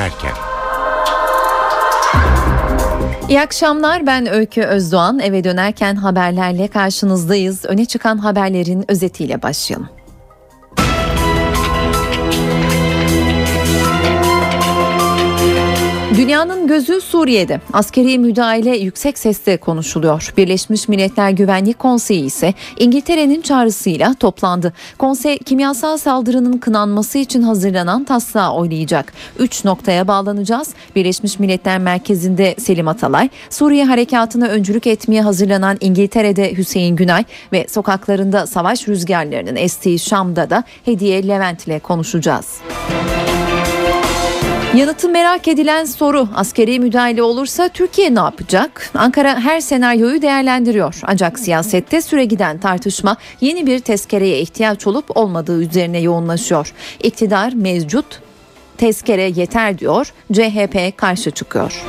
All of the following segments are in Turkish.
dönerken. İyi akşamlar ben Öykü Özdoğan eve dönerken haberlerle karşınızdayız. Öne çıkan haberlerin özetiyle başlayalım. Dünyanın gözü Suriye'de. Askeri müdahale yüksek sesle konuşuluyor. Birleşmiş Milletler Güvenlik Konseyi ise İngiltere'nin çağrısıyla toplandı. Konsey kimyasal saldırının kınanması için hazırlanan taslağı oylayacak. Üç noktaya bağlanacağız. Birleşmiş Milletler Merkezi'nde Selim Atalay, Suriye harekatına öncülük etmeye hazırlanan İngiltere'de Hüseyin Günay ve sokaklarında savaş rüzgarlarının estiği Şam'da da Hediye Levent ile konuşacağız. Yanıtı merak edilen soru askeri müdahale olursa Türkiye ne yapacak? Ankara her senaryoyu değerlendiriyor. Ancak siyasette süre giden tartışma yeni bir tezkereye ihtiyaç olup olmadığı üzerine yoğunlaşıyor. İktidar mevcut tezkere yeter diyor. CHP karşı çıkıyor.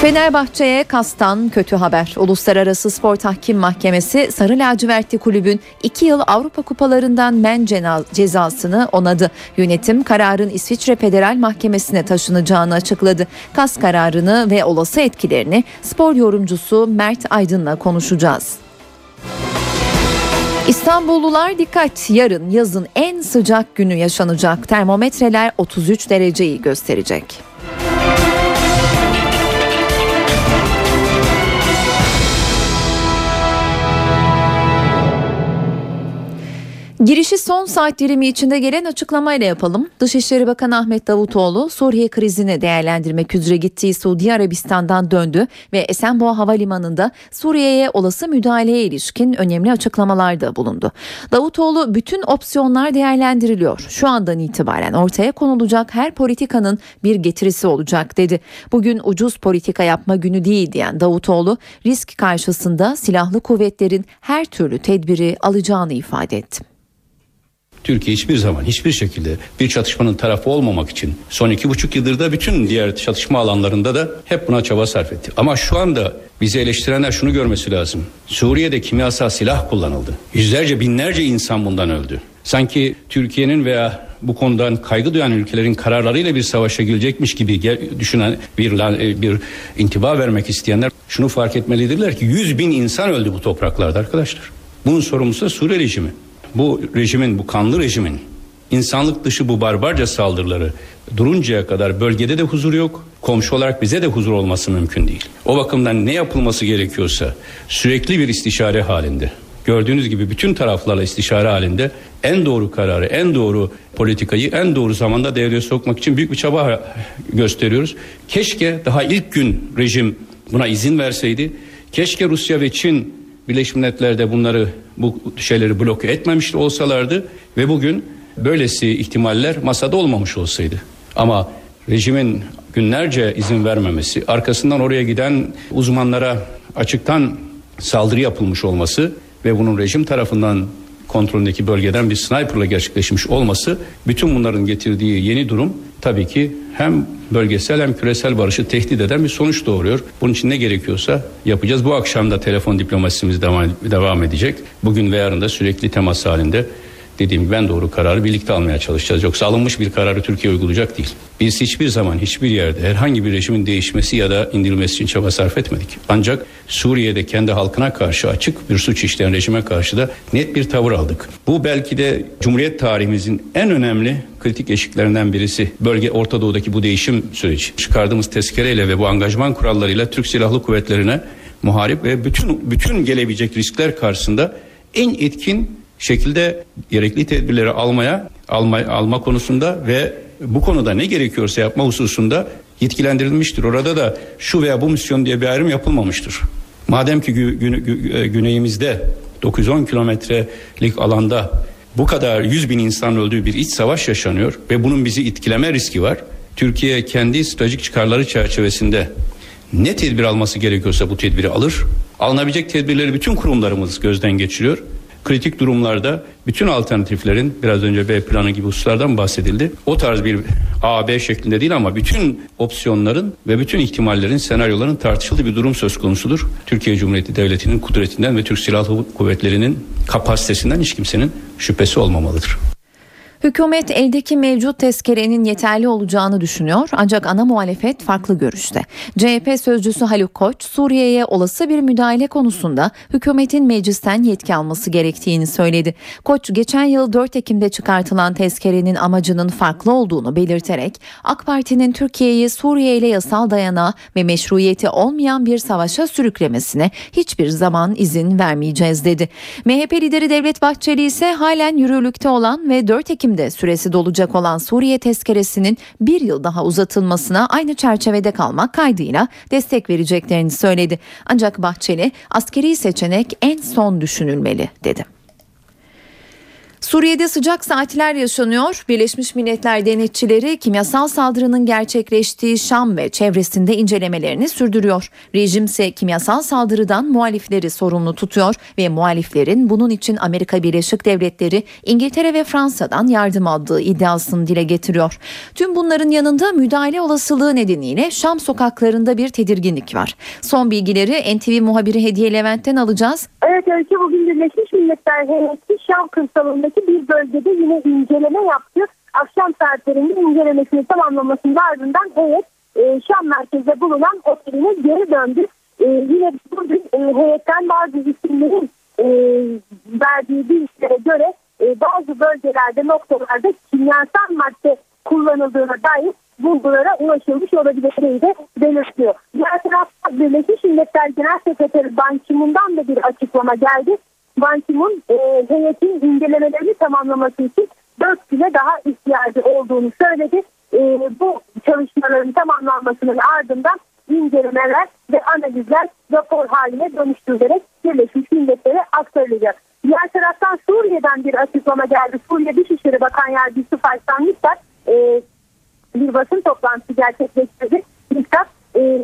Fenerbahçe'ye kastan kötü haber. Uluslararası Spor Tahkim Mahkemesi Sarı Lacivertli Kulübün 2 yıl Avrupa Kupalarından men cezasını onadı. Yönetim kararın İsviçre Federal Mahkemesi'ne taşınacağını açıkladı. Kas kararını ve olası etkilerini spor yorumcusu Mert Aydın'la konuşacağız. İstanbullular dikkat yarın yazın en sıcak günü yaşanacak. Termometreler 33 dereceyi gösterecek. Girişi son saat dilimi içinde gelen açıklamayla yapalım. Dışişleri Bakanı Ahmet Davutoğlu Suriye krizini değerlendirmek üzere gittiği Suudi Arabistan'dan döndü ve Esenboğa Havalimanı'nda Suriye'ye olası müdahaleye ilişkin önemli açıklamalarda bulundu. Davutoğlu bütün opsiyonlar değerlendiriliyor. Şu andan itibaren ortaya konulacak her politikanın bir getirisi olacak dedi. Bugün ucuz politika yapma günü değil diyen Davutoğlu risk karşısında silahlı kuvvetlerin her türlü tedbiri alacağını ifade etti. Türkiye hiçbir zaman hiçbir şekilde bir çatışmanın tarafı olmamak için son iki buçuk yıldır da bütün diğer çatışma alanlarında da hep buna çaba sarf etti. Ama şu anda bizi eleştirenler şunu görmesi lazım. Suriye'de kimyasal silah kullanıldı. Yüzlerce binlerce insan bundan öldü. Sanki Türkiye'nin veya bu konudan kaygı duyan ülkelerin kararlarıyla bir savaşa girecekmiş gibi düşünen bir e, bir intiba vermek isteyenler şunu fark etmelidirler ki 100 bin insan öldü bu topraklarda arkadaşlar. Bunun sorumlusu da Suriye rejimi bu rejimin, bu kanlı rejimin insanlık dışı bu barbarca saldırıları duruncaya kadar bölgede de huzur yok. Komşu olarak bize de huzur olması mümkün değil. O bakımdan ne yapılması gerekiyorsa sürekli bir istişare halinde. Gördüğünüz gibi bütün taraflarla istişare halinde en doğru kararı, en doğru politikayı en doğru zamanda devreye sokmak için büyük bir çaba gösteriyoruz. Keşke daha ilk gün rejim buna izin verseydi. Keşke Rusya ve Çin Birleşmiş Milletler'de bunları bu şeyleri bloke etmemiş olsalardı ve bugün böylesi ihtimaller masada olmamış olsaydı. Ama rejimin günlerce izin vermemesi, arkasından oraya giden uzmanlara açıktan saldırı yapılmış olması ve bunun rejim tarafından kontrolündeki bölgeden bir sniperla gerçekleşmiş olması bütün bunların getirdiği yeni durum tabii ki hem bölgesel hem küresel barışı tehdit eden bir sonuç doğuruyor. Bunun için ne gerekiyorsa yapacağız. Bu akşam da telefon diplomasimiz devam, devam edecek. Bugün ve yarın da sürekli temas halinde dediğim gibi ben doğru kararı birlikte almaya çalışacağız. Yoksa alınmış bir kararı Türkiye uygulayacak değil. Biz hiçbir zaman hiçbir yerde herhangi bir rejimin değişmesi ya da indirilmesi için çaba sarf etmedik. Ancak Suriye'de kendi halkına karşı açık bir suç işleyen rejime karşı da net bir tavır aldık. Bu belki de Cumhuriyet tarihimizin en önemli kritik eşiklerinden birisi. Bölge Orta Doğu'daki bu değişim süreci. Çıkardığımız tezkereyle ve bu angajman kurallarıyla Türk Silahlı Kuvvetleri'ne muharip ve bütün bütün gelebilecek riskler karşısında en etkin şekilde gerekli tedbirleri almaya alma, alma konusunda ve bu konuda ne gerekiyorsa yapma hususunda yetkilendirilmiştir. Orada da şu veya bu misyon diye bir ayrım yapılmamıştır. Madem ki gü, gü, gü, e, güneyimizde 910 kilometrelik alanda bu kadar 100 bin insan öldüğü bir iç savaş yaşanıyor ve bunun bizi etkileme riski var. Türkiye kendi stratejik çıkarları çerçevesinde ne tedbir alması gerekiyorsa bu tedbiri alır. Alınabilecek tedbirleri bütün kurumlarımız gözden geçiriyor kritik durumlarda bütün alternatiflerin biraz önce B planı gibi hususlardan bahsedildi. O tarz bir A, B şeklinde değil ama bütün opsiyonların ve bütün ihtimallerin, senaryoların tartışıldığı bir durum söz konusudur. Türkiye Cumhuriyeti Devleti'nin kudretinden ve Türk Silahlı Kuvvetleri'nin kapasitesinden hiç kimsenin şüphesi olmamalıdır. Hükümet eldeki mevcut tezkerenin yeterli olacağını düşünüyor ancak ana muhalefet farklı görüşte. CHP sözcüsü Haluk Koç, Suriye'ye olası bir müdahale konusunda hükümetin meclisten yetki alması gerektiğini söyledi. Koç, geçen yıl 4 Ekim'de çıkartılan tezkerenin amacının farklı olduğunu belirterek AK Parti'nin Türkiye'yi Suriye ile yasal dayanağı ve meşruiyeti olmayan bir savaşa sürüklemesine hiçbir zaman izin vermeyeceğiz dedi. MHP lideri Devlet Bahçeli ise halen yürürlükte olan ve 4 Ekim Ekim'de süresi dolacak olan Suriye tezkeresinin bir yıl daha uzatılmasına aynı çerçevede kalmak kaydıyla destek vereceklerini söyledi. Ancak Bahçeli askeri seçenek en son düşünülmeli dedi. Suriye'de sıcak saatler yaşanıyor. Birleşmiş Milletler denetçileri kimyasal saldırının gerçekleştiği Şam ve çevresinde incelemelerini sürdürüyor. Rejim ise kimyasal saldırıdan muhalifleri sorumlu tutuyor ve muhaliflerin bunun için Amerika Birleşik Devletleri, İngiltere ve Fransa'dan yardım aldığı iddiasını dile getiriyor. Tüm bunların yanında müdahale olasılığı nedeniyle Şam sokaklarında bir tedirginlik var. Son bilgileri NTV muhabiri Hediye Levent'ten alacağız. Evet Öykü bugün Birleşmiş Milletler heyeti Şam kırsalındaki bir bölgede yine inceleme yaptı. Akşam saatlerinde incelemesini tamamlamasının ardından heyet e, Şam merkezde bulunan oteline geri döndü. E, yine bugün e, heyetten bazı isimlerin e, verdiği bilgilere göre e, bazı bölgelerde noktalarda kimyasal madde kullanıldığına dair bulgulara ulaşılmış olabileceği de belirtiyor. Diğer tarafta Birleşmiş Milletler Genel Sekreteri Ban Ki-moon'dan da bir açıklama geldi. Ban Ki-moon e, heyetin incelemelerini tamamlaması için 4 güne daha ihtiyacı olduğunu söyledi. E, bu çalışmaların tamamlanmasının ardından incelemeler ve analizler rapor haline dönüştürülerek Birleşmiş Milletler'e aktarılacak. Diğer taraftan Suriye'den bir açıklama geldi. Suriye Dışişleri Bakan Yardımcısı Faysal Miktat e, bir basın toplantısı gerçekleştirdi. Miktat e,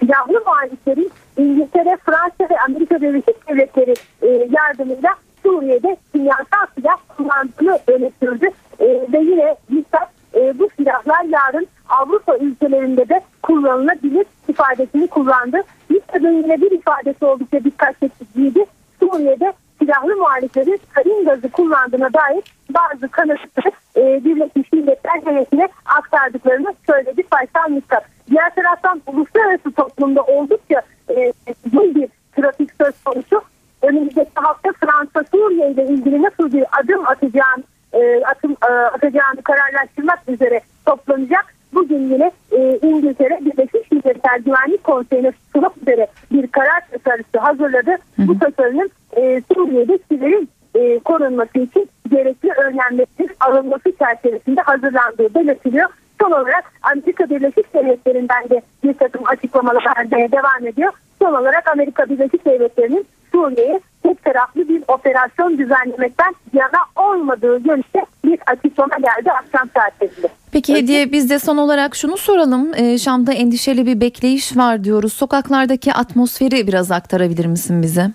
silahlı muhaliflerin İngiltere, Fransa ve Amerika Birleşik Devletleri e, yardımıyla Suriye'de kimyasal silah kullandığını öne sürdü. E, ve yine Miktat e, bu silahlar yarın Avrupa ülkelerinde de kullanılabilir ifadesini kullandı. Miktat'ın yine bir ifadesi oldukça dikkat çekiciydi. Suriye'de silahlı muhaliflerin karin gazı kullandığına dair bazı kanıtları e, Birleşmiş Milletler heyetine aktardıklarını söyledi Faysal Miktat. Diğer taraftan uluslararası toplumda oldukça e, bir trafik söz konusu. Önümüzdeki hafta Fransa Suriye ile ilgili nasıl bir adım atacağını, e, atım, e, atacağını kararlaştırmak üzere toplanacak. Bugün yine e, İngiltere Birleşmiş Milletler Güvenlik Konseyi'ne sunmak üzere bir karar tasarısı hazırladı. Hı hı. Bu tasarının e, Suriye'de silerin e, korunması için gerekli önlemlerin alınması çerçevesinde hazırlandığı belirtiliyor. Son olarak Amerika Birleşik Devletleri'nden de bir takım açıklamalar vermeye devam ediyor. Son olarak Amerika Birleşik Devletleri'nin Suriye'ye tek taraflı bir operasyon düzenlemekten yana olmadığı yönünde bir açıklama geldi akşam saatlerinde. Peki Hediye biz de son olarak şunu soralım. Ee, Şam'da endişeli bir bekleyiş var diyoruz. Sokaklardaki atmosferi biraz aktarabilir misin bize?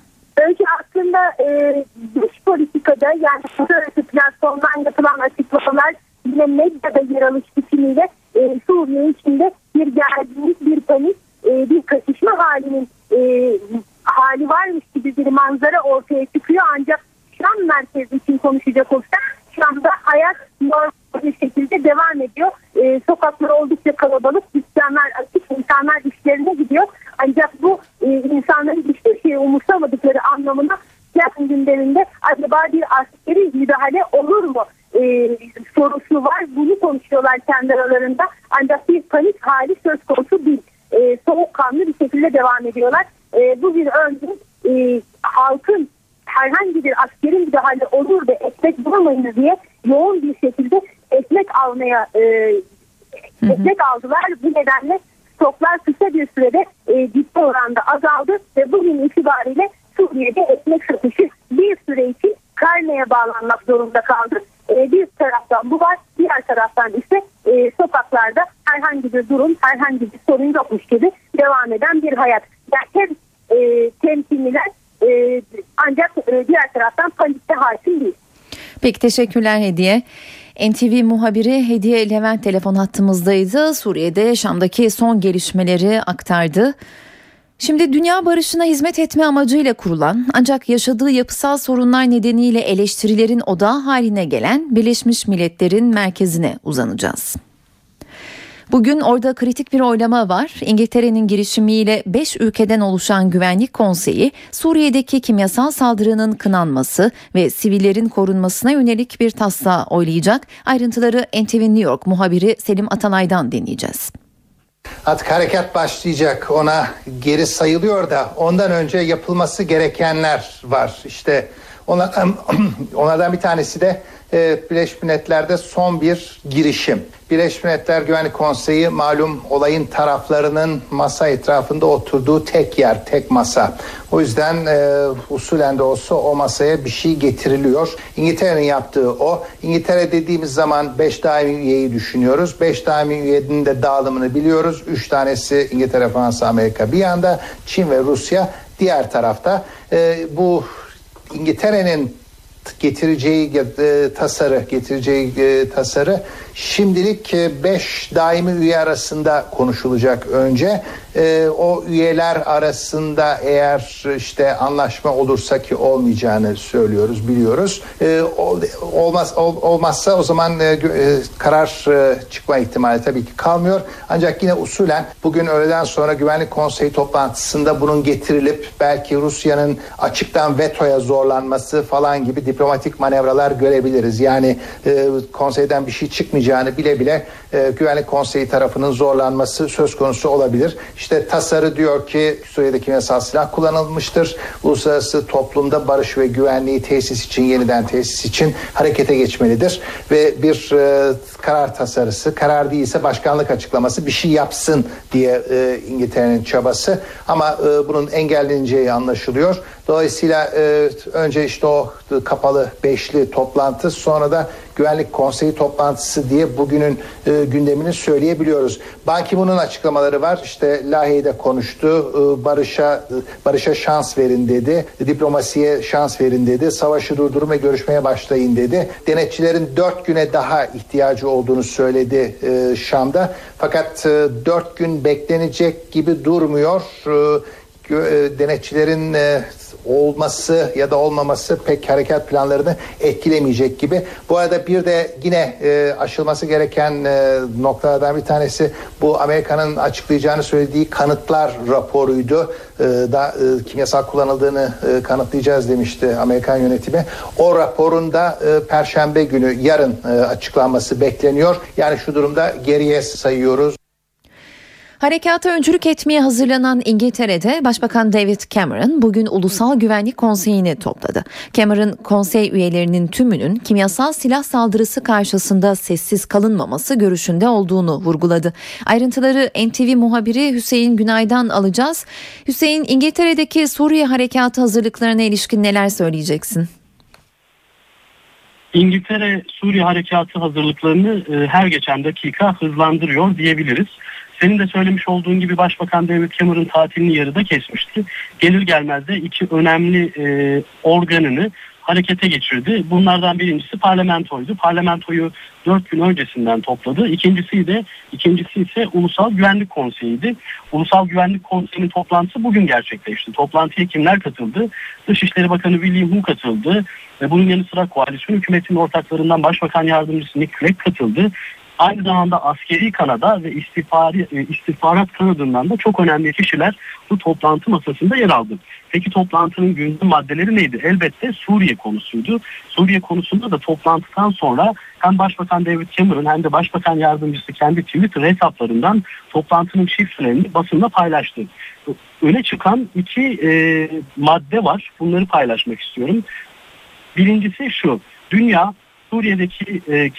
Önce aslında e, dış politikada yani uluslararası platformdan yapılan açıklamalar yine medyada yer alış biçimiyle e, Suriye içinde bir gerginlik, bir panik, e, bir kaçışma halinin e, hali varmış gibi bir manzara ortaya çıkıyor. Ancak Şam merkezi için konuşacak olursak Şam'da hayat normal bir şekilde devam ediyor. E, sokaklar oldukça kalabalık, dükkanlar açık, insanlar işlerine gidiyor. Ancak bu e, insanların hiçbir şeyi umursamadıkları anlamına yakın gündeminde acaba bir askeri müdahale olur mu e, sorusu var. Bunu konuşuyorlar kendi aralarında. Ancak bir panik hali söz konusu değil. E, soğukkanlı bir şekilde devam ediyorlar. E, bu bir örneğin e, halkın herhangi bir askeri müdahale olur ve ekmek bulamayız diye yoğun bir şekilde ekmek almaya e, ekmek aldılar. Bu nedenle stoklar kısa bir sürede e, ciddi oranda azaldı ve bugün itibariyle Suriye'de ekmek satışı bir süre için karneye bağlanmak zorunda kaldı. E, bir taraftan bu var, diğer taraftan ise e, sokaklarda herhangi bir durum, herhangi bir sorun yokmuş gibi devam eden bir hayat. Yani hem e, temkinliler e, ancak e, diğer taraftan panikte hakim değil. Peki teşekkürler Hediye. NTV muhabiri Hediye Levent telefon hattımızdaydı. Suriye'de Şam'daki son gelişmeleri aktardı. Şimdi dünya barışına hizmet etme amacıyla kurulan ancak yaşadığı yapısal sorunlar nedeniyle eleştirilerin odağı haline gelen Birleşmiş Milletler'in merkezine uzanacağız. Bugün orada kritik bir oylama var. İngiltere'nin girişimiyle 5 ülkeden oluşan Güvenlik Konseyi Suriye'deki kimyasal saldırının kınanması ve sivillerin korunmasına yönelik bir taslağı oylayacak. Ayrıntıları NTV New York muhabiri Selim Atalay'dan dinleyeceğiz. Artık harekat başlayacak. Ona geri sayılıyor da ondan önce yapılması gerekenler var. İşte onlardan, onlardan bir tanesi de e, Birleşmiş Milletler'de son bir girişim. Birleşmiş Milletler Güvenlik Konseyi malum olayın taraflarının masa etrafında oturduğu tek yer, tek masa. O yüzden e, usulen de olsa o masaya bir şey getiriliyor. İngiltere'nin yaptığı o. İngiltere dediğimiz zaman 5 daimi üyeyi düşünüyoruz. 5 daimi üyenin de dağılımını biliyoruz. 3 tanesi İngiltere, Fransa, Amerika bir yanda. Çin ve Rusya diğer tarafta. E, bu İngiltere'nin getireceği e, tasarı getireceği e, tasarı şimdilik 5 e, daimi üye arasında konuşulacak önce. E, o üyeler arasında eğer işte anlaşma olursa ki olmayacağını söylüyoruz biliyoruz. E, olmaz ol, olmazsa o zaman karar çıkma ihtimali tabii ki kalmıyor. Ancak yine usulen bugün öğleden sonra güvenlik konseyi toplantısında bunun getirilip belki Rusya'nın açıktan vetoya zorlanması falan gibi diplomatik manevralar görebiliriz. Yani konseyden bir şey çıkmayacağını bile bile e, güvenlik konseyi tarafının zorlanması söz konusu olabilir. İşte tasarı diyor ki Suriye'de kimyasal silah kullanılmıştır. Uluslararası toplumda barış ve güvenliği tesis için yeniden tesis için harekete geçmelidir. Ve bir e, karar tasarısı, karar değilse başkanlık açıklaması bir şey yapsın diye e, İngiltere'nin çabası. Ama e, bunun engelleneceği anlaşılıyor. Dolayısıyla e, önce işte o kapalı beşli toplantı sonra da Güvenlik Konseyi toplantısı diye bugünün e, gündemini söyleyebiliyoruz. Ban Ki-moon'un açıklamaları var. İşte Lahey'de konuştu. E, barışa e, barışa şans verin dedi. Diplomasiye şans verin dedi. Savaşı durdurun ve görüşmeye başlayın dedi. Denetçilerin dört güne daha ihtiyacı olduğunu söyledi e, Şam'da. Fakat e, dört gün beklenecek gibi durmuyor. E, e denetçilerin e, olması ya da olmaması pek harekat planlarını etkilemeyecek gibi. Bu arada bir de yine e, aşılması gereken e, noktalardan bir tanesi bu Amerika'nın açıklayacağını söylediği kanıtlar raporuydu. E, da e, kimyasal kullanıldığını e, kanıtlayacağız demişti Amerikan yönetimi. O raporun da e, perşembe günü yarın e, açıklanması bekleniyor. Yani şu durumda geriye sayıyoruz. Harekata öncülük etmeye hazırlanan İngiltere'de Başbakan David Cameron bugün Ulusal Güvenlik Konseyi'ni topladı. Cameron konsey üyelerinin tümünün kimyasal silah saldırısı karşısında sessiz kalınmaması görüşünde olduğunu vurguladı. Ayrıntıları NTV muhabiri Hüseyin Günay'dan alacağız. Hüseyin İngiltere'deki Suriye harekatı hazırlıklarına ilişkin neler söyleyeceksin? İngiltere Suriye harekatı hazırlıklarını e, her geçen dakika hızlandırıyor diyebiliriz. Senin de söylemiş olduğun gibi Başbakan David Cameron tatilini yarıda kesmişti. Gelir gelmez de iki önemli e, organını harekete geçirdi. Bunlardan birincisi parlamentoydu. Parlamentoyu dört gün öncesinden topladı. İkincisi de ikincisi ise Ulusal Güvenlik Konseyi'ydi. Ulusal Güvenlik Konseyi'nin toplantısı bugün gerçekleşti. Toplantıya kimler katıldı? Dışişleri Bakanı William Hu katıldı. Ve bunun yanı sıra koalisyon hükümetinin ortaklarından Başbakan Yardımcısı Nick Clegg katıldı aynı zamanda askeri kanada ve istihbari, e, istihbarat kanadından da çok önemli kişiler bu toplantı masasında yer aldı. Peki toplantının gündem maddeleri neydi? Elbette Suriye konusuydu. Suriye konusunda da toplantıdan sonra hem Başbakan David Cameron hem de Başbakan Yardımcısı kendi Twitter hesaplarından toplantının şifrelerini basında paylaştı. Öne çıkan iki e, madde var. Bunları paylaşmak istiyorum. Birincisi şu. Dünya Suriye'deki e,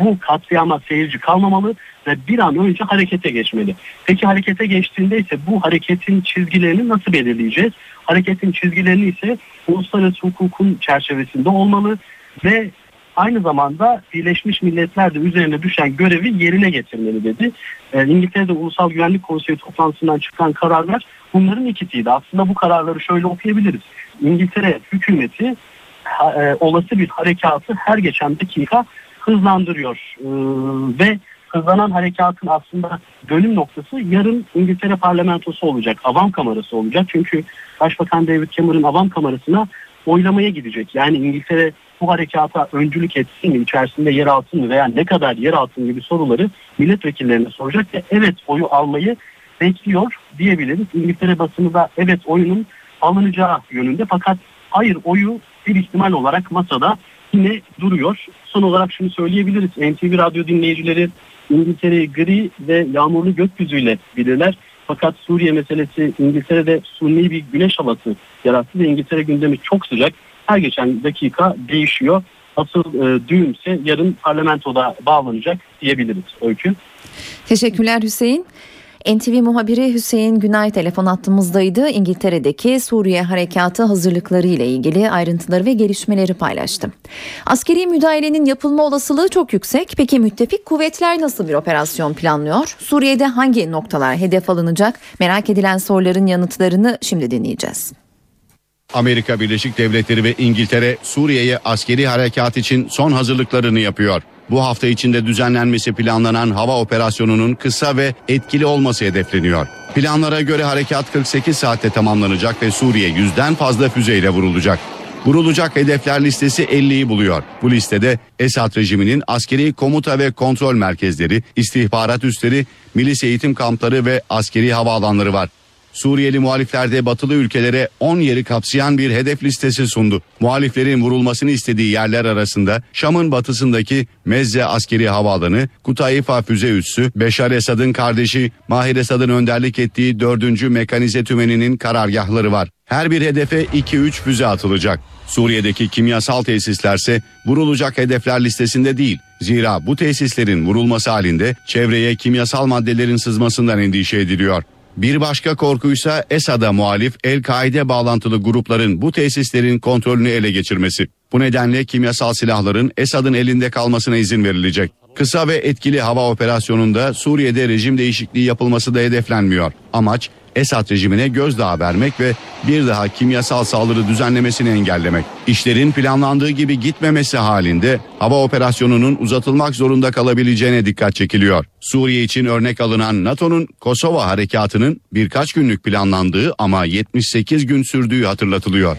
bu katliama seyirci kalmamalı ve bir an önce harekete geçmeli. Peki harekete geçtiğinde ise bu hareketin çizgilerini nasıl belirleyeceğiz? Hareketin çizgilerini ise uluslararası hukukun çerçevesinde olmalı ve aynı zamanda Birleşmiş Milletler de üzerine düşen görevi yerine getirmeli dedi. E, İngiltere'de Ulusal Güvenlik Konseyi toplantısından çıkan kararlar bunların ikisiydi. Aslında bu kararları şöyle okuyabiliriz. İngiltere hükümeti e, olası bir harekatı her geçen dakika hızlandırıyor e, ve hızlanan harekatın aslında dönüm noktası yarın İngiltere parlamentosu olacak. Avam kamerası olacak. Çünkü Başbakan David Cameron avam kamerasına oylamaya gidecek. Yani İngiltere bu harekata öncülük etsin mi, içerisinde yer alsın mı veya ne kadar yer alsın gibi soruları milletvekillerine soracak ve evet oyu almayı bekliyor diyebiliriz. İngiltere basını da evet oyunun alınacağı yönünde fakat hayır oyu bir ihtimal olarak masada yine duruyor. Son olarak şunu söyleyebiliriz. NTV radyo dinleyicileri İngiltere'yi gri ve yağmurlu gökyüzüyle bilirler. Fakat Suriye meselesi İngiltere'de suni bir güneş havası yarattı ve İngiltere gündemi çok sıcak. Her geçen dakika değişiyor. Asıl e, düğümse yarın parlamentoda bağlanacak diyebiliriz Öykü. Teşekkürler Hüseyin. NTV muhabiri Hüseyin Günay telefon attığımızdaydı. İngiltere'deki Suriye harekatı hazırlıkları ile ilgili ayrıntıları ve gelişmeleri paylaştı. Askeri müdahalenin yapılma olasılığı çok yüksek. Peki müttefik kuvvetler nasıl bir operasyon planlıyor? Suriye'de hangi noktalar hedef alınacak? Merak edilen soruların yanıtlarını şimdi dinleyeceğiz. Amerika Birleşik Devletleri ve İngiltere Suriye'ye askeri harekat için son hazırlıklarını yapıyor. Bu hafta içinde düzenlenmesi planlanan hava operasyonunun kısa ve etkili olması hedefleniyor. Planlara göre harekat 48 saatte tamamlanacak ve Suriye yüzden fazla füzeyle vurulacak. Vurulacak hedefler listesi 50'yi buluyor. Bu listede Esad rejiminin askeri komuta ve kontrol merkezleri, istihbarat üsleri, milis eğitim kampları ve askeri havaalanları var. Suriyeli muhalifler de batılı ülkelere 10 yeri kapsayan bir hedef listesi sundu. Muhaliflerin vurulmasını istediği yerler arasında Şam'ın batısındaki Mezze askeri havaalanı, Kutayfa füze üssü, Beşar Esad'ın kardeşi Mahir Esad'ın önderlik ettiği 4. Mekanize Tümeni'nin karargahları var. Her bir hedefe 2-3 füze atılacak. Suriye'deki kimyasal tesislerse vurulacak hedefler listesinde değil. Zira bu tesislerin vurulması halinde çevreye kimyasal maddelerin sızmasından endişe ediliyor. Bir başka korkuysa Esad'a muhalif El-Kaide bağlantılı grupların bu tesislerin kontrolünü ele geçirmesi. Bu nedenle kimyasal silahların Esad'ın elinde kalmasına izin verilecek. Kısa ve etkili hava operasyonunda Suriye'de rejim değişikliği yapılması da hedeflenmiyor. Amaç Esad rejimine gözdağı vermek ve bir daha kimyasal saldırı düzenlemesini engellemek. İşlerin planlandığı gibi gitmemesi halinde hava operasyonunun uzatılmak zorunda kalabileceğine dikkat çekiliyor. Suriye için örnek alınan NATO'nun Kosova harekatının birkaç günlük planlandığı ama 78 gün sürdüğü hatırlatılıyor.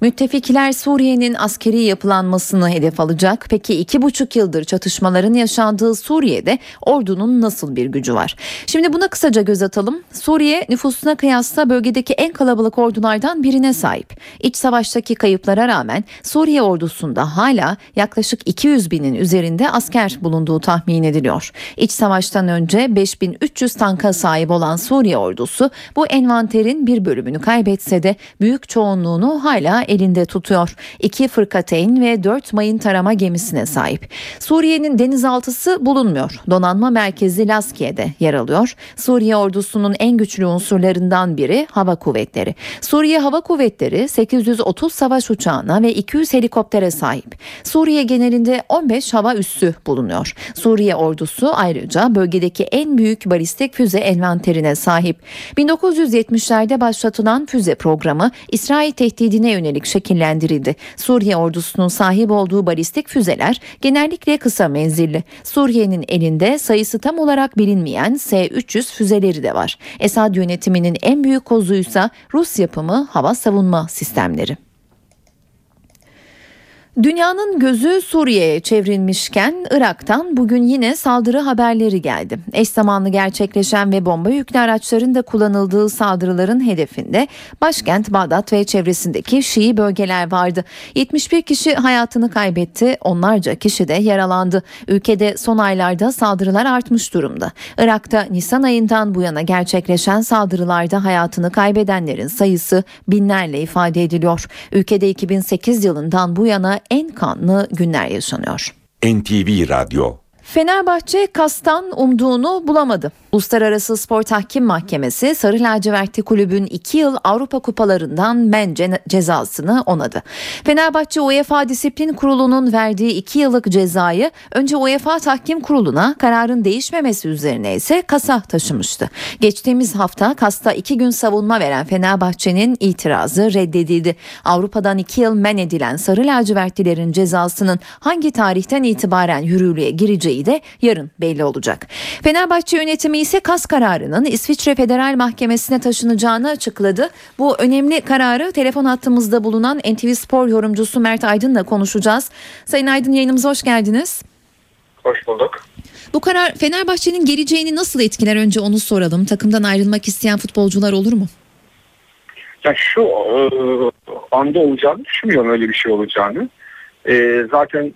Müttefikler Suriye'nin askeri yapılanmasını hedef alacak. Peki iki buçuk yıldır çatışmaların yaşandığı Suriye'de ordunun nasıl bir gücü var? Şimdi buna kısaca göz atalım. Suriye nüfusuna kıyasla bölgedeki en kalabalık ordulardan birine sahip. İç savaştaki kayıplara rağmen Suriye ordusunda hala yaklaşık 200 binin üzerinde asker bulunduğu tahmin ediliyor. İç savaştan önce 5300 tanka sahip olan Suriye ordusu bu envanterin bir bölümünü kaybetse de büyük çoğunluğunu hala elinde tutuyor. İki fırkateyn ve dört mayın tarama gemisine sahip. Suriye'nin denizaltısı bulunmuyor. Donanma merkezi Laskiye'de yer alıyor. Suriye ordusunun en güçlü unsurlarından biri hava kuvvetleri. Suriye Hava Kuvvetleri 830 savaş uçağına ve 200 helikoptere sahip. Suriye genelinde 15 hava üssü bulunuyor. Suriye ordusu ayrıca bölgedeki en büyük balistik füze envanterine sahip. 1970'lerde başlatılan füze programı İsrail tehdidine yönelik şekillendirildi. Suriye ordusunun sahip olduğu balistik füzeler genellikle kısa menzilli. Suriye'nin elinde sayısı tam olarak bilinmeyen S-300 füzeleri de var. Esad yönetiminin en büyük kozuysa Rus yapımı hava savunma sistemleri. Dünyanın gözü Suriye'ye çevrilmişken Irak'tan bugün yine saldırı haberleri geldi. Eş zamanlı gerçekleşen ve bomba yüklü araçların da kullanıldığı saldırıların hedefinde başkent Bağdat ve çevresindeki Şii bölgeler vardı. 71 kişi hayatını kaybetti, onlarca kişi de yaralandı. Ülkede son aylarda saldırılar artmış durumda. Irak'ta Nisan ayından bu yana gerçekleşen saldırılarda hayatını kaybedenlerin sayısı binlerle ifade ediliyor. Ülkede 2008 yılından bu yana en kanlı günler yaşanıyor. NTV Radyo Fenerbahçe kastan umduğunu bulamadı. Uluslararası Spor Tahkim Mahkemesi Sarı Lacivertli Kulübün 2 yıl Avrupa Kupalarından men cezasını onadı. Fenerbahçe UEFA Disiplin Kurulu'nun verdiği 2 yıllık cezayı önce UEFA Tahkim Kurulu'na kararın değişmemesi üzerine ise kasa taşımıştı. Geçtiğimiz hafta kasta 2 gün savunma veren Fenerbahçe'nin itirazı reddedildi. Avrupa'dan 2 yıl men edilen Sarı Lacivertlilerin cezasının hangi tarihten itibaren yürürlüğe gireceği geleceği de yarın belli olacak. Fenerbahçe yönetimi ise kas kararının İsviçre Federal Mahkemesi'ne taşınacağını açıkladı. Bu önemli kararı telefon hattımızda bulunan NTV Spor yorumcusu Mert Aydın'la konuşacağız. Sayın Aydın yayınımıza hoş geldiniz. Hoş bulduk. Bu karar Fenerbahçe'nin geleceğini nasıl etkiler önce onu soralım. Takımdan ayrılmak isteyen futbolcular olur mu? Ya şu e, anda olacağını düşünmüyorum öyle bir şey olacağını. E, zaten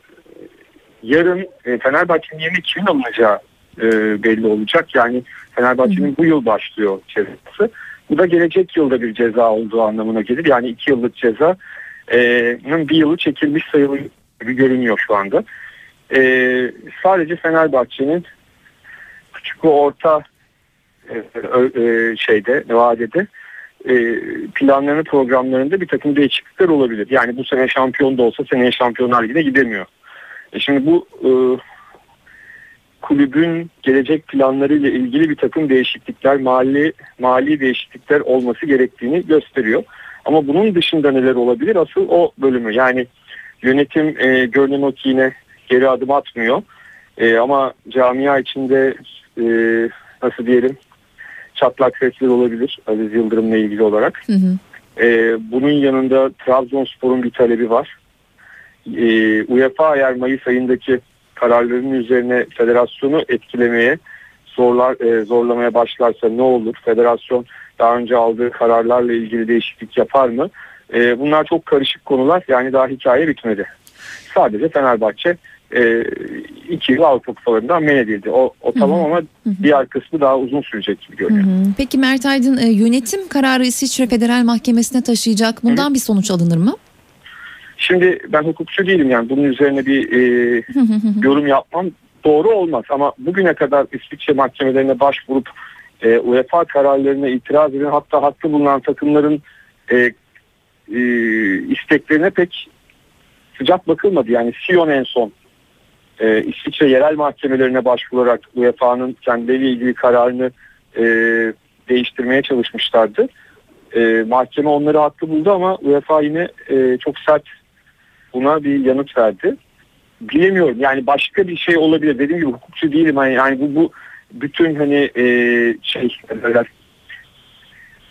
yarın e, Fenerbahçe'nin yerine kimin alınacağı e, belli olacak. Yani Fenerbahçe'nin bu yıl başlıyor cezası. Bu da gelecek yılda bir ceza olduğu anlamına gelir. Yani iki yıllık cezanın e, bir yılı çekilmiş sayılı gibi görünüyor şu anda. E, sadece Fenerbahçe'nin küçük ve orta e, e, şeyde vadede e, planlarını programlarında bir takım değişiklikler olabilir. Yani bu sene şampiyon da olsa seneye şampiyonlar ligine gidemiyor. E şimdi bu e, kulübün gelecek planlarıyla ilgili bir takım değişiklikler, mali mali değişiklikler olması gerektiğini gösteriyor. Ama bunun dışında neler olabilir? Asıl o bölümü yani yönetim e, görünen o ki yine geri adım atmıyor. E, ama camia içinde e, nasıl diyelim çatlak sesler olabilir Aziz Yıldırım'la ilgili olarak. Hı hı. E, bunun yanında Trabzonspor'un bir talebi var. E, UEFA eğer Mayıs ayındaki kararlarının üzerine federasyonu etkilemeye zorlar e, zorlamaya başlarsa ne olur? Federasyon daha önce aldığı kararlarla ilgili değişiklik yapar mı? E, bunlar çok karışık konular. Yani daha hikaye bitmedi. Sadece Fenerbahçe e, iki yıl Avrupa Kupalarından men edildi. O, o tamam ama diğer kısmı daha uzun sürecek gibi görünüyor. Peki Mert Aydın e, yönetim kararı İsviçre Federal Mahkemesi'ne taşıyacak. Bundan Hı-hı. bir sonuç alınır mı? Şimdi ben hukukçu değilim yani bunun üzerine bir e, yorum yapmam doğru olmaz ama bugüne kadar İsviçre mahkemelerine başvurup e, UEFA kararlarına itiraz eden hatta hakkı bulunan takımların e, e, isteklerine pek sıcak bakılmadı. Yani Sion en son e, İsviçre yerel mahkemelerine başvurarak UEFA'nın kendileriyle ilgili kararını e, değiştirmeye çalışmışlardı. E, mahkeme onları haklı buldu ama UEFA yine e, çok sert buna bir yanıt verdi. Bilemiyorum yani başka bir şey olabilir. Dediğim gibi hukukçu değilim. Yani, yani bu, bu bütün hani e, şey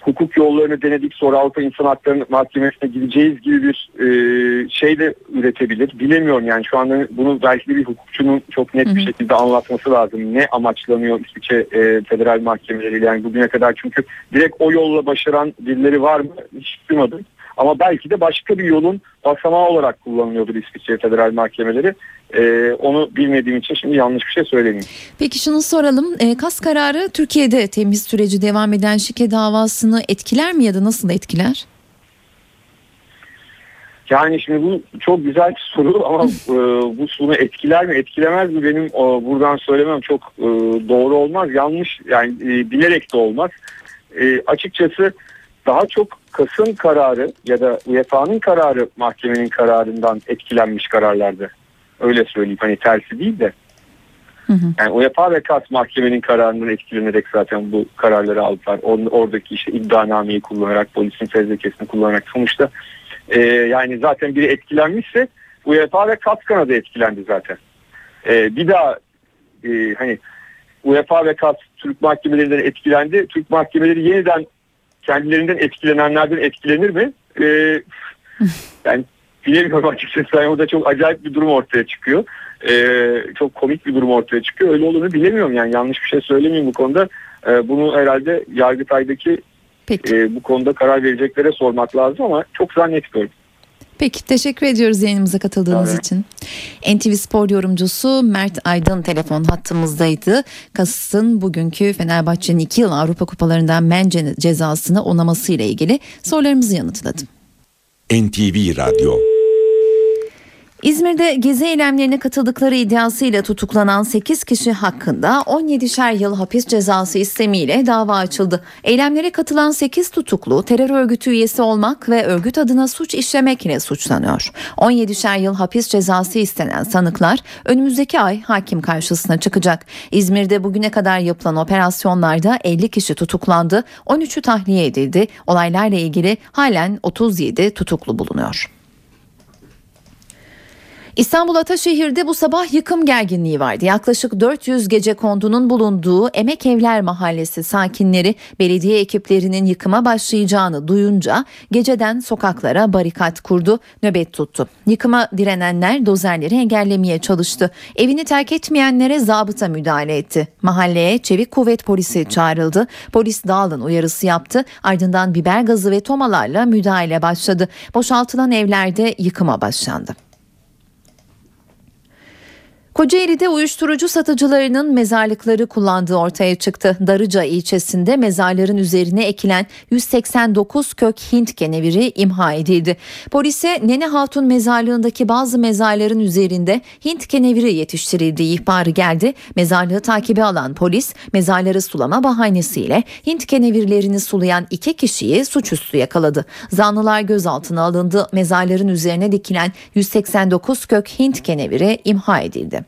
hukuk yollarını denedik sonra Avrupa İnsan Hakları Mahkemesi'ne gideceğiz gibi bir e, şey de üretebilir. Bilemiyorum yani şu anda bunu belki bir hukukçunun çok net bir şekilde anlatması lazım. Ne amaçlanıyor İsviçre e, federal mahkemeleriyle yani bugüne kadar çünkü direkt o yolla başaran birileri var mı hiç duymadım. Ama belki de başka bir yolun basamağı olarak kullanılıyordur İsviçre Federal Mahkemeleri. Ee, onu bilmediğim için şimdi yanlış bir şey söylemeyeyim. Peki şunu soralım. E, kas kararı Türkiye'de temiz süreci devam eden şike davasını etkiler mi ya da nasıl etkiler? Yani şimdi bu çok güzel bir soru ama e, bu soru etkiler mi etkilemez mi benim o, buradan söylemem çok e, doğru olmaz. Yanlış yani e, bilerek de olmaz. E, açıkçası daha çok Kasım kararı ya da UEFA'nın kararı mahkemenin kararından etkilenmiş kararlardı. Öyle söyleyeyim hani tersi değil de. Yani UEFA ve KAS mahkemenin kararından etkilenerek zaten bu kararları aldılar. oradaki işte iddianameyi kullanarak, polisin fezlekesini kullanarak sonuçta e, yani zaten biri etkilenmişse UEFA ve KAS kanadı etkilendi zaten. E, bir daha e, hani UEFA ve KAS Türk mahkemelerinden etkilendi. Türk mahkemeleri yeniden kendilerinden etkilenenlerden etkilenir mi? Ee, yani bilemiyorum açıkçası. Yani orada çok acayip bir durum ortaya çıkıyor. Ee, çok komik bir durum ortaya çıkıyor. Öyle olduğunu bilemiyorum yani yanlış bir şey söylemeyeyim bu konuda. Ee, bunu herhalde Yargıtay'daki e, bu konuda karar vereceklere sormak lazım ama çok zannetmiyorum. Peki teşekkür ediyoruz yayınımıza katıldığınız evet. için. NTV Spor yorumcusu Mert Aydın telefon hattımızdaydı. Kasıs'ın bugünkü Fenerbahçe'nin 2 yıl Avrupa Kupalarından men cezasını onaması ile ilgili sorularımızı yanıtladı. NTV Radyo İzmir'de gezi eylemlerine katıldıkları iddiasıyla tutuklanan 8 kişi hakkında 17'şer yıl hapis cezası istemiyle dava açıldı. Eylemlere katılan 8 tutuklu terör örgütü üyesi olmak ve örgüt adına suç işlemekle suçlanıyor. 17'şer yıl hapis cezası istenen sanıklar önümüzdeki ay hakim karşısına çıkacak. İzmir'de bugüne kadar yapılan operasyonlarda 50 kişi tutuklandı, 13'ü tahliye edildi. Olaylarla ilgili halen 37 tutuklu bulunuyor. İstanbul Ataşehir'de bu sabah yıkım gerginliği vardı. Yaklaşık 400 gece kondunun bulunduğu Emek Evler Mahallesi sakinleri belediye ekiplerinin yıkıma başlayacağını duyunca geceden sokaklara barikat kurdu, nöbet tuttu. Yıkıma direnenler dozerleri engellemeye çalıştı. Evini terk etmeyenlere zabıta müdahale etti. Mahalleye çevik kuvvet polisi çağrıldı. Polis dağılın uyarısı yaptı. Ardından biber gazı ve tomalarla müdahale başladı. Boşaltılan evlerde yıkıma başlandı. Kocaeli'de uyuşturucu satıcılarının mezarlıkları kullandığı ortaya çıktı. Darıca ilçesinde mezarların üzerine ekilen 189 kök Hint keneviri imha edildi. Polise Nene Hatun mezarlığındaki bazı mezarların üzerinde Hint keneviri yetiştirildiği ihbarı geldi. Mezarlığı takibi alan polis mezarları sulama bahanesiyle Hint kenevirlerini sulayan iki kişiyi suçüstü yakaladı. Zanlılar gözaltına alındı. Mezarların üzerine dikilen 189 kök Hint keneviri imha edildi.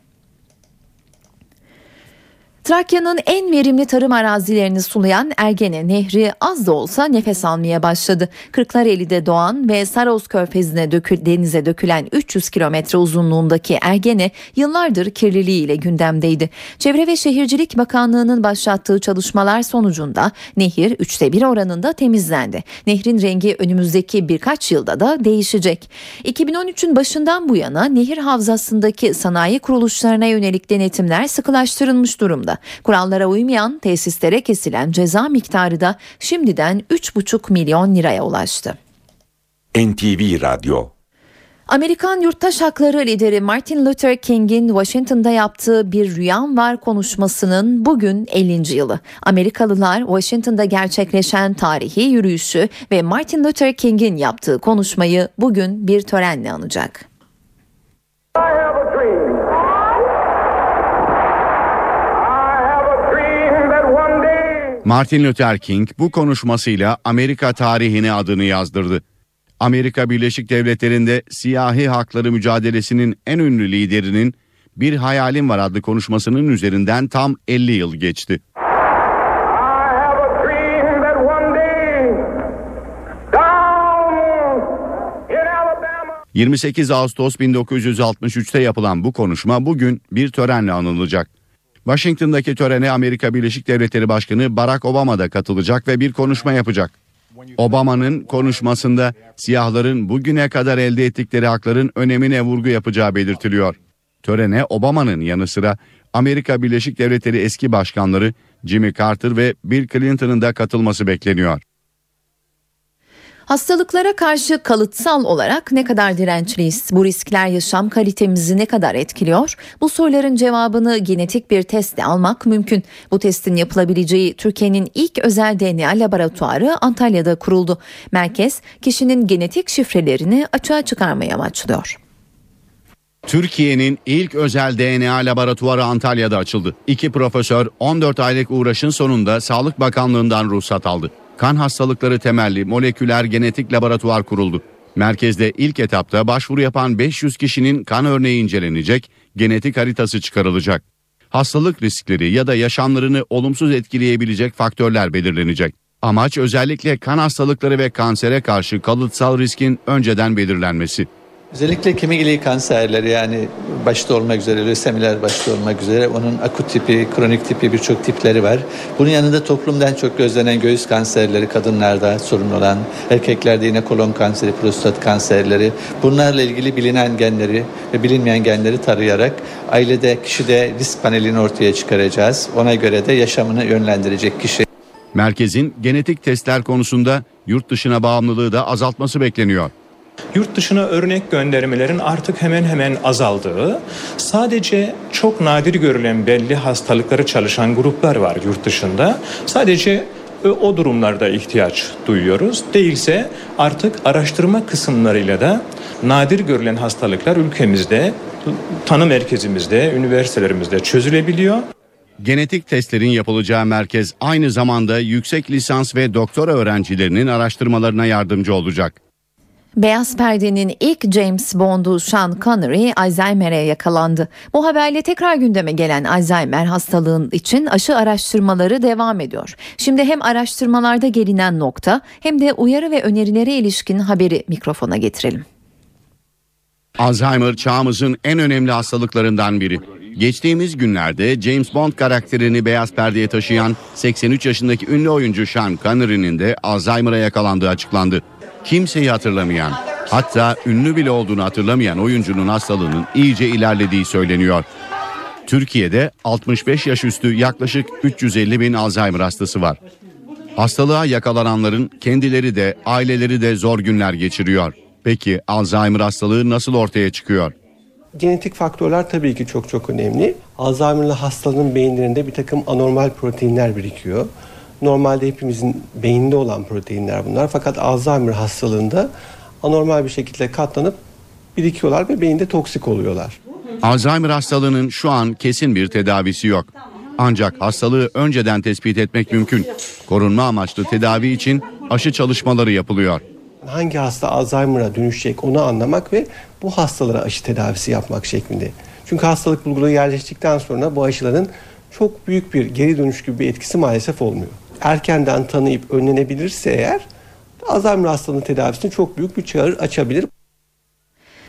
Trakya'nın en verimli tarım arazilerini sulayan Ergene Nehri az da olsa nefes almaya başladı. Kırklareli'de doğan ve Saros Körfezi'ne dökül, denize dökülen 300 kilometre uzunluğundaki Ergene yıllardır kirliliğiyle gündemdeydi. Çevre ve Şehircilik Bakanlığı'nın başlattığı çalışmalar sonucunda nehir üçte bir oranında temizlendi. Nehrin rengi önümüzdeki birkaç yılda da değişecek. 2013'ün başından bu yana nehir havzasındaki sanayi kuruluşlarına yönelik denetimler sıkılaştırılmış durumda. Kurallara uymayan tesislere kesilen ceza miktarı da şimdiden 3,5 milyon liraya ulaştı. NTV Radyo Amerikan yurttaş hakları lideri Martin Luther King'in Washington'da yaptığı bir rüyam var konuşmasının bugün 50. yılı. Amerikalılar Washington'da gerçekleşen tarihi yürüyüşü ve Martin Luther King'in yaptığı konuşmayı bugün bir törenle anacak. I have a dream. Martin Luther King bu konuşmasıyla Amerika tarihine adını yazdırdı. Amerika Birleşik Devletleri'nde siyahi hakları mücadelesinin en ünlü liderinin Bir Hayalim Var adlı konuşmasının üzerinden tam 50 yıl geçti. Day down in Alabama 28 Ağustos 1963'te yapılan bu konuşma bugün bir törenle anılacak. Washington'daki törene Amerika Birleşik Devletleri Başkanı Barack Obama da katılacak ve bir konuşma yapacak. Obama'nın konuşmasında siyahların bugüne kadar elde ettikleri hakların önemine vurgu yapacağı belirtiliyor. Törene Obama'nın yanı sıra Amerika Birleşik Devletleri eski başkanları Jimmy Carter ve Bill Clinton'ın da katılması bekleniyor. Hastalıklara karşı kalıtsal olarak ne kadar dirençliyiz? Bu riskler yaşam kalitemizi ne kadar etkiliyor? Bu soruların cevabını genetik bir testle almak mümkün. Bu testin yapılabileceği Türkiye'nin ilk özel DNA laboratuvarı Antalya'da kuruldu. Merkez kişinin genetik şifrelerini açığa çıkarmayı amaçlıyor. Türkiye'nin ilk özel DNA laboratuvarı Antalya'da açıldı. İki profesör 14 aylık uğraşın sonunda Sağlık Bakanlığı'ndan ruhsat aldı. Kan hastalıkları temelli moleküler genetik laboratuvar kuruldu. Merkezde ilk etapta başvuru yapan 500 kişinin kan örneği incelenecek, genetik haritası çıkarılacak. Hastalık riskleri ya da yaşamlarını olumsuz etkileyebilecek faktörler belirlenecek. Amaç özellikle kan hastalıkları ve kansere karşı kalıtsal riskin önceden belirlenmesi. Özellikle kemik iliği kanserleri yani başta olmak üzere lösemiler başta olmak üzere onun akut tipi, kronik tipi birçok tipleri var. Bunun yanında toplumda en çok gözlenen göğüs kanserleri kadınlarda sorun olan, erkeklerde yine kolon kanseri, prostat kanserleri bunlarla ilgili bilinen genleri ve bilinmeyen genleri tarayarak ailede kişide risk panelini ortaya çıkaracağız. Ona göre de yaşamını yönlendirecek kişi. Merkezin genetik testler konusunda yurt dışına bağımlılığı da azaltması bekleniyor. Yurt dışına örnek göndermelerin artık hemen hemen azaldığı, sadece çok nadir görülen belli hastalıkları çalışan gruplar var yurt dışında. Sadece e, o durumlarda ihtiyaç duyuyoruz. Değilse artık araştırma kısımlarıyla da nadir görülen hastalıklar ülkemizde, tanı merkezimizde, üniversitelerimizde çözülebiliyor. Genetik testlerin yapılacağı merkez aynı zamanda yüksek lisans ve doktora öğrencilerinin araştırmalarına yardımcı olacak. Beyaz Perde'nin ilk James Bond'u Sean Connery Alzheimer'e yakalandı. Bu haberle tekrar gündeme gelen Alzheimer hastalığın için aşı araştırmaları devam ediyor. Şimdi hem araştırmalarda gelinen nokta hem de uyarı ve önerilere ilişkin haberi mikrofona getirelim. Alzheimer çağımızın en önemli hastalıklarından biri. Geçtiğimiz günlerde James Bond karakterini beyaz perdeye taşıyan 83 yaşındaki ünlü oyuncu Sean Connery'nin de Alzheimer'a yakalandığı açıklandı. Kimseyi hatırlamayan, hatta ünlü bile olduğunu hatırlamayan oyuncunun hastalığının iyice ilerlediği söyleniyor. Türkiye'de 65 yaş üstü yaklaşık 350 bin Alzheimer hastası var. Hastalığa yakalananların kendileri de aileleri de zor günler geçiriyor. Peki Alzheimer hastalığı nasıl ortaya çıkıyor? Genetik faktörler tabii ki çok çok önemli. Alzheimer'lı hastaların beyinlerinde bir takım anormal proteinler birikiyor. Normalde hepimizin beyinde olan proteinler bunlar. Fakat Alzheimer hastalığında anormal bir şekilde katlanıp birikiyorlar ve beyinde toksik oluyorlar. Alzheimer hastalığının şu an kesin bir tedavisi yok. Ancak hastalığı önceden tespit etmek mümkün. Korunma amaçlı tedavi için aşı çalışmaları yapılıyor. Hangi hasta Alzheimer'a dönüşecek onu anlamak ve bu hastalara aşı tedavisi yapmak şeklinde. Çünkü hastalık bulguları yerleştikten sonra bu aşıların çok büyük bir geri dönüş gibi bir etkisi maalesef olmuyor. Erkenden tanıyıp önlenebilirse eğer Alzheimer hastalığının tedavisini çok büyük bir çağrı açabilir.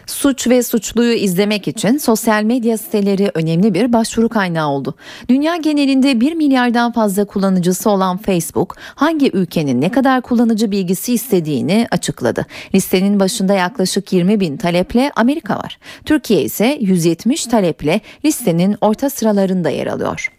Suç ve suçluyu izlemek için sosyal medya siteleri önemli bir başvuru kaynağı oldu. Dünya genelinde 1 milyardan fazla kullanıcısı olan Facebook hangi ülkenin ne kadar kullanıcı bilgisi istediğini açıkladı. Listenin başında yaklaşık 20 bin taleple Amerika var. Türkiye ise 170 taleple listenin orta sıralarında yer alıyor.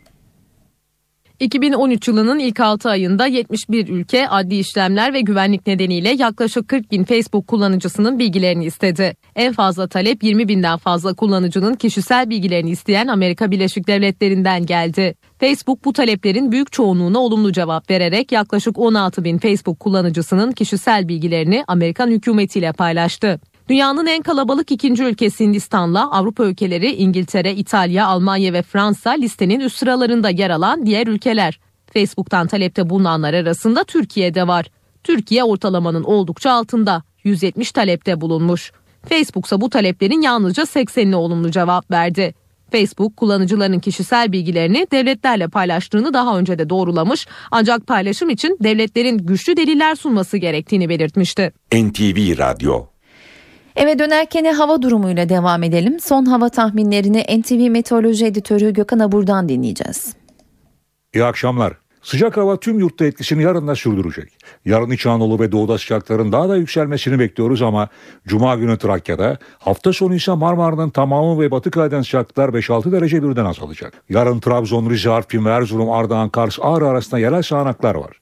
2013 yılının ilk 6 ayında 71 ülke adli işlemler ve güvenlik nedeniyle yaklaşık 40 bin Facebook kullanıcısının bilgilerini istedi. En fazla talep 20 binden fazla kullanıcının kişisel bilgilerini isteyen Amerika Birleşik Devletleri'nden geldi. Facebook bu taleplerin büyük çoğunluğuna olumlu cevap vererek yaklaşık 16 bin Facebook kullanıcısının kişisel bilgilerini Amerikan hükümetiyle paylaştı. Dünyanın en kalabalık ikinci ülkesi Hindistan'la Avrupa ülkeleri İngiltere, İtalya, Almanya ve Fransa listenin üst sıralarında yer alan diğer ülkeler. Facebook'tan talepte bulunanlar arasında Türkiye de var. Türkiye ortalamanın oldukça altında 170 talepte bulunmuş. Facebook ise bu taleplerin yalnızca 80'ine olumlu cevap verdi. Facebook kullanıcıların kişisel bilgilerini devletlerle paylaştığını daha önce de doğrulamış ancak paylaşım için devletlerin güçlü deliller sunması gerektiğini belirtmişti. NTV Radyo Eve dönerken hava durumuyla devam edelim. Son hava tahminlerini NTV Meteoroloji Editörü Gökhan Abur'dan dinleyeceğiz. İyi akşamlar. Sıcak hava tüm yurtta etkisini yarın da sürdürecek. Yarın İç Anadolu ve Doğu'da sıcakların daha da yükselmesini bekliyoruz ama Cuma günü Trakya'da, hafta sonu ise Marmara'nın tamamı ve Batı Karadeniz sıcaklıklar 5-6 derece birden azalacak. Yarın Trabzon, Rize, Artvin ve Erzurum, Ardahan, Kars, Ağrı arasında yerel sağanaklar var.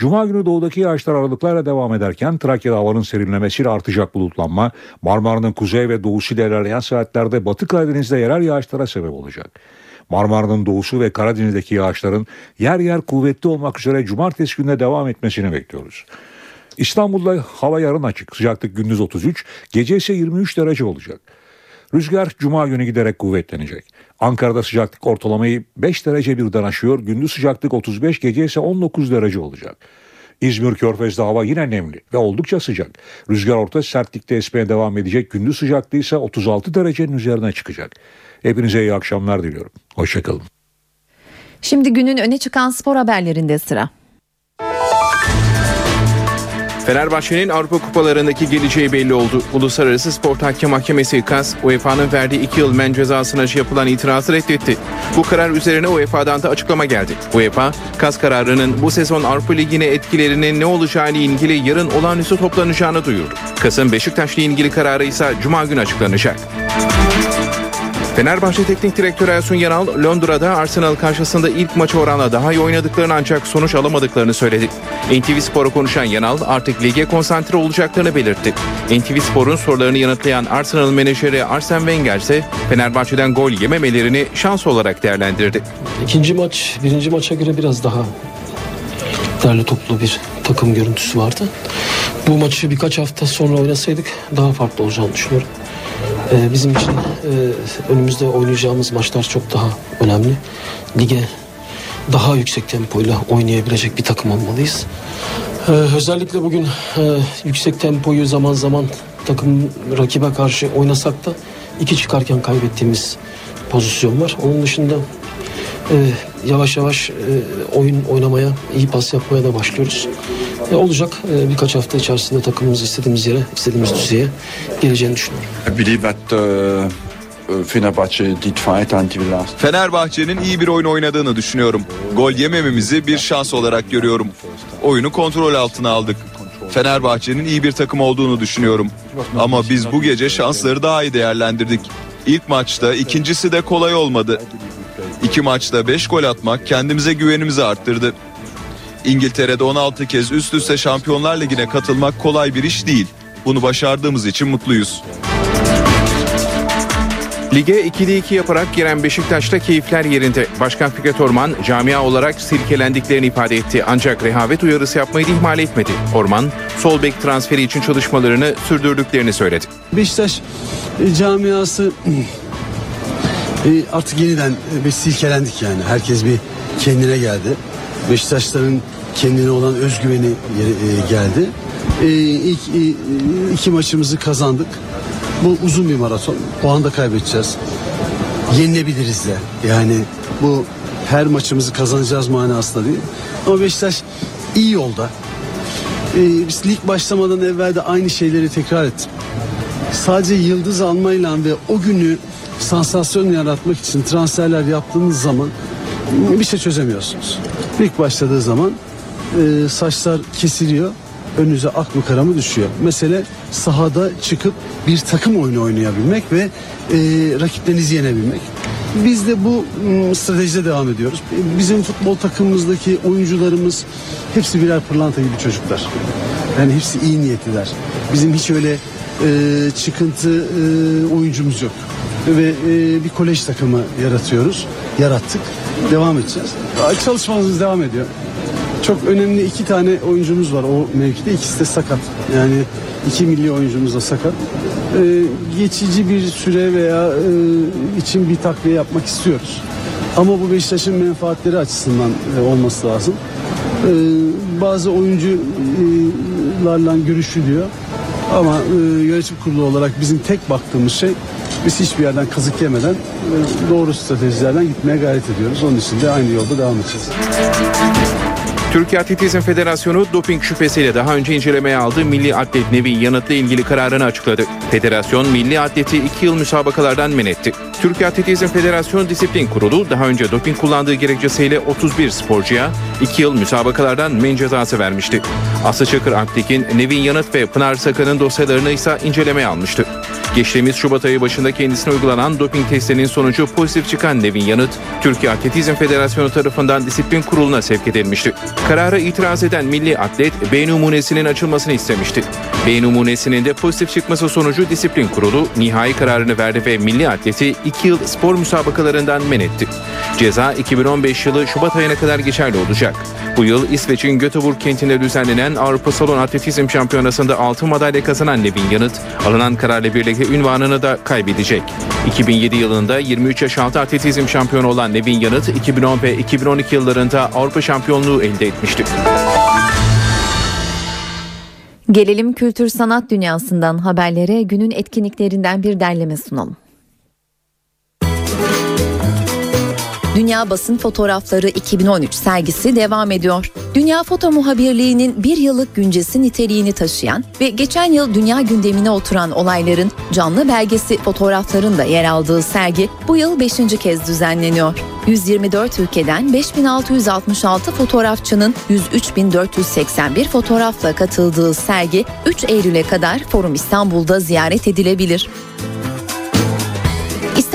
Cuma günü doğudaki yağışlar aralıklarla devam ederken Trakya'da havanın serinlemesiyle artacak bulutlanma, Marmara'nın kuzey ve doğusuyla ilerleyen saatlerde Batı Karadeniz'de yerel yağışlara sebep olacak. Marmara'nın doğusu ve Karadeniz'deki yağışların yer yer kuvvetli olmak üzere cumartesi gününe devam etmesini bekliyoruz. İstanbul'da hava yarın açık. Sıcaklık gündüz 33, gece ise 23 derece olacak. Rüzgar cuma günü giderek kuvvetlenecek. Ankara'da sıcaklık ortalamayı 5 derece birden aşıyor. Gündüz sıcaklık 35, gece ise 19 derece olacak. İzmir Körfez'de hava yine nemli ve oldukça sıcak. Rüzgar orta sertlikte esmeye devam edecek. Gündüz sıcaklığı ise 36 derecenin üzerine çıkacak. Hepinize iyi akşamlar diliyorum. Hoşçakalın. Şimdi günün öne çıkan spor haberlerinde sıra. Fenerbahçe'nin Avrupa Kupalarındaki geleceği belli oldu. Uluslararası Spor Hakem Mahkemesi KAS, UEFA'nın verdiği 2 yıl men cezasına yapılan itirazı reddetti. Bu karar üzerine UEFA'dan da açıklama geldi. UEFA, KAS kararının bu sezon Avrupa Ligi'ne etkilerinin ne olacağı ile ilgili yarın olağanüstü toplanacağını duyurdu. KAS'ın Beşiktaş'la ilgili kararı ise Cuma günü açıklanacak. Fenerbahçe Teknik Direktörü Ersun Yanal, Londra'da Arsenal karşısında ilk maçı oranla daha iyi oynadıklarını ancak sonuç alamadıklarını söyledi. NTV Spor'a konuşan Yanal artık lige konsantre olacaklarını belirtti. NTV Spor'un sorularını yanıtlayan Arsenal menajeri Arsene Wenger ise Fenerbahçe'den gol yememelerini şans olarak değerlendirdi. İkinci maç birinci maça göre biraz daha derli toplu bir takım görüntüsü vardı. Bu maçı birkaç hafta sonra oynasaydık daha farklı olacağını düşünüyorum. Ee, bizim için e, önümüzde oynayacağımız maçlar çok daha önemli. Lige daha yüksek tempoyla oynayabilecek bir takım olmalıyız. Ee, özellikle bugün e, yüksek tempoyu zaman zaman takım rakibe karşı oynasak da iki çıkarken kaybettiğimiz pozisyon var. Onun dışında e, yavaş yavaş e, oyun oynamaya, iyi pas yapmaya da başlıyoruz. E, olacak e, birkaç hafta içerisinde takımımız istediğimiz yere, istediğimiz düzeye geleceğini düşünüyorum. I believe that uh, Fenerbahçe did fight until last. Fenerbahçe'nin iyi bir oyun oynadığını düşünüyorum. Gol yemememizi bir şans olarak görüyorum. Oyunu kontrol altına aldık. Fenerbahçe'nin iyi bir takım olduğunu düşünüyorum. Ama biz bu gece şansları daha iyi değerlendirdik. İlk maçta ikincisi de kolay olmadı. İki maçta 5 gol atmak kendimize güvenimizi arttırdı. İngiltere'de 16 kez üst üste Şampiyonlar Ligi'ne katılmak kolay bir iş değil. Bunu başardığımız için mutluyuz. Lige 2'de 2 yaparak giren Beşiktaş'ta keyifler yerinde. Başkan Fikret Orman camia olarak sirkelendiklerini ifade etti. Ancak rehavet uyarısı yapmayı da ihmal etmedi. Orman sol bek transferi için çalışmalarını sürdürdüklerini söyledi. Beşiktaş e, camiası e, artık yeniden e, bir silkelendik yani. Herkes bir kendine geldi. Beşiktaşların kendine olan özgüveni e, geldi. E, ilk e, iki maçımızı kazandık. Bu uzun bir maraton. Puan da kaybedeceğiz. Yenilebiliriz de. Yani bu her maçımızı kazanacağız manasında değil. Ama Beşiktaş iyi yolda. Ee, biz lig başlamadan evvel de aynı şeyleri tekrar ettim. Sadece yıldız almayla ve o günü sansasyon yaratmak için transferler yaptığınız zaman bir şey çözemiyorsunuz. Lig başladığı zaman e, saçlar kesiliyor önünüze ak mı kara mı düşüyor. Mesele sahada çıkıp bir takım oyunu oynayabilmek ve e, rakiplerinizi yenebilmek. Biz de bu stratejide devam ediyoruz. Bizim futbol takımımızdaki oyuncularımız hepsi birer pırlanta gibi çocuklar. Yani hepsi iyi niyetliler. Bizim hiç öyle e, çıkıntı e, oyuncumuz yok. Ve e, bir kolej takımı yaratıyoruz. Yarattık. Devam edeceğiz. Çalışmamız devam ediyor. Çok önemli iki tane oyuncumuz var o mevkide. İkisi de sakat. Yani iki milli oyuncumuz da sakat. Ee, geçici bir süre veya e, için bir takviye yapmak istiyoruz. Ama bu Beşiktaş'ın menfaatleri açısından e, olması lazım. Ee, bazı oyuncularla görüşülüyor. Ama e, yönetim kurulu olarak bizim tek baktığımız şey biz hiçbir yerden kazık yemeden e, doğru stratejilerden gitmeye gayret ediyoruz. Onun için de aynı yolda devam edeceğiz. Türkiye Atletizm Federasyonu doping şüphesiyle daha önce incelemeye aldığı milli atlet Nevin Yanıt'la ilgili kararını açıkladı. Federasyon milli atleti 2 yıl müsabakalardan men etti. Türkiye Atletizm Federasyonu Disiplin Kurulu daha önce doping kullandığı gerekçesiyle 31 sporcuya 2 yıl müsabakalardan men cezası vermişti. Aslı Çakır Aktekin, Nevin Yanıt ve Pınar Sakan'ın dosyalarını ise incelemeye almıştı. Geçtiğimiz Şubat ayı başında kendisine uygulanan doping testlerinin sonucu pozitif çıkan Nevin Yanıt, Türkiye Atletizm Federasyonu tarafından disiplin kuruluna sevk edilmişti. Karara itiraz eden milli atlet B numunesinin açılmasını istemişti. B numunesinin de pozitif çıkması sonucu disiplin kurulu nihai kararını verdi ve milli atleti 2 yıl spor müsabakalarından men etti. Ceza 2015 yılı Şubat ayına kadar geçerli olacak. Bu yıl İsveç'in Göteborg kentinde düzenlenen Avrupa Salon Atletizm Şampiyonası'nda altın madalya kazanan Nevin Yanıt, alınan kararla birlikte ünvanını da kaybedecek. 2007 yılında 23 yaş altı atletizm şampiyonu olan Nevin Yanıt, 2010 ve 2012 yıllarında Avrupa şampiyonluğu elde etmişti. Gelelim kültür sanat dünyasından haberlere günün etkinliklerinden bir derleme sunalım. Dünya Basın Fotoğrafları 2013 sergisi devam ediyor. Dünya Foto Muhabirliği'nin bir yıllık güncesi niteliğini taşıyan ve geçen yıl dünya gündemine oturan olayların canlı belgesi fotoğrafların da yer aldığı sergi bu yıl 5. kez düzenleniyor. 124 ülkeden 5666 fotoğrafçının 103.481 fotoğrafla katıldığı sergi 3 Eylül'e kadar Forum İstanbul'da ziyaret edilebilir.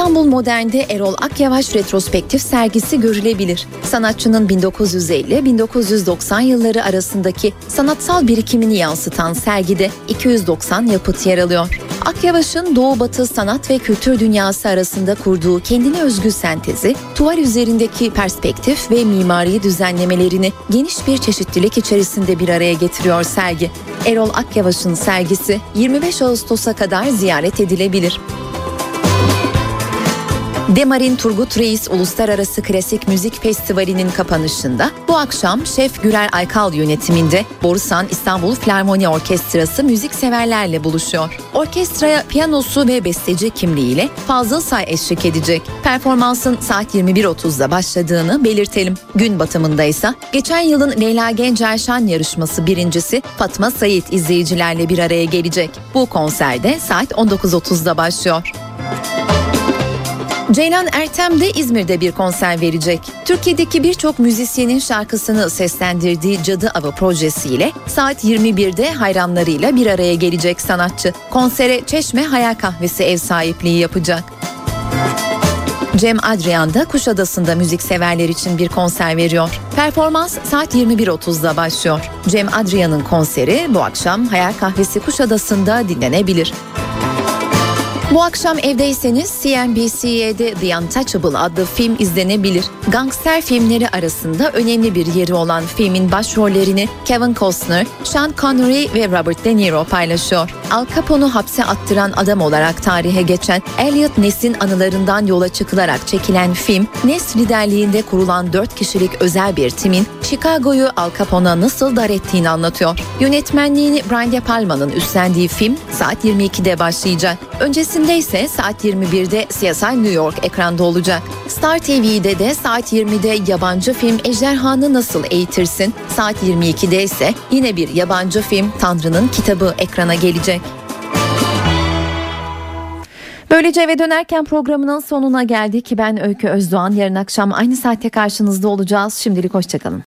İstanbul Modern'de Erol Akyavaş retrospektif sergisi görülebilir. Sanatçının 1950-1990 yılları arasındaki sanatsal birikimini yansıtan sergide 290 yapıt yer alıyor. Akyavaş'ın Doğu Batı sanat ve kültür dünyası arasında kurduğu kendine özgü sentezi, tuval üzerindeki perspektif ve mimari düzenlemelerini geniş bir çeşitlilik içerisinde bir araya getiriyor sergi. Erol Akyavaş'ın sergisi 25 Ağustos'a kadar ziyaret edilebilir. Demarin Turgut Reis Uluslararası Klasik Müzik Festivali'nin kapanışında bu akşam Şef Gürel Aykal yönetiminde Borusan İstanbul Filarmoni Orkestrası müzikseverlerle buluşuyor. Orkestraya piyanosu ve besteci kimliğiyle Fazıl Say eşlik edecek. Performansın saat 21.30'da başladığını belirtelim. Gün batımında ise geçen yılın Leyla Gencer Şan yarışması birincisi Fatma Sayit izleyicilerle bir araya gelecek. Bu konserde saat 19.30'da başlıyor. Ceylan Ertem de İzmir'de bir konser verecek. Türkiye'deki birçok müzisyenin şarkısını seslendirdiği Cadı Avı projesiyle saat 21'de hayranlarıyla bir araya gelecek sanatçı. Konsere Çeşme Hayal Kahvesi ev sahipliği yapacak. Cem Adrian da Kuşadası'nda müzikseverler için bir konser veriyor. Performans saat 21.30'da başlıyor. Cem Adrian'ın konseri bu akşam Hayal Kahvesi Kuşadası'nda dinlenebilir. Bu akşam evdeyseniz CNBC'de The Untouchable adlı film izlenebilir. Gangster filmleri arasında önemli bir yeri olan filmin başrollerini Kevin Costner, Sean Connery ve Robert De Niro paylaşıyor. Al Capone'u hapse attıran adam olarak tarihe geçen Elliot Ness'in anılarından yola çıkılarak çekilen film, Ness liderliğinde kurulan 4 kişilik özel bir timin Chicago'yu Al Capone'a nasıl dar ettiğini anlatıyor. Yönetmenliğini Brian De Palma'nın üstlendiği film saat 22'de başlayacak. Öncesinde ise saat 21'de CSI New York ekranda olacak. Star TV'de de saat 20'de yabancı film Ejderhanı Nasıl Eğitirsin, saat 22'de ise yine bir yabancı film Tanrı'nın Kitabı ekrana gelecek. Böylece eve dönerken programının sonuna geldik. Ben Öykü Özdoğan. Yarın akşam aynı saatte karşınızda olacağız. Şimdilik hoşçakalın.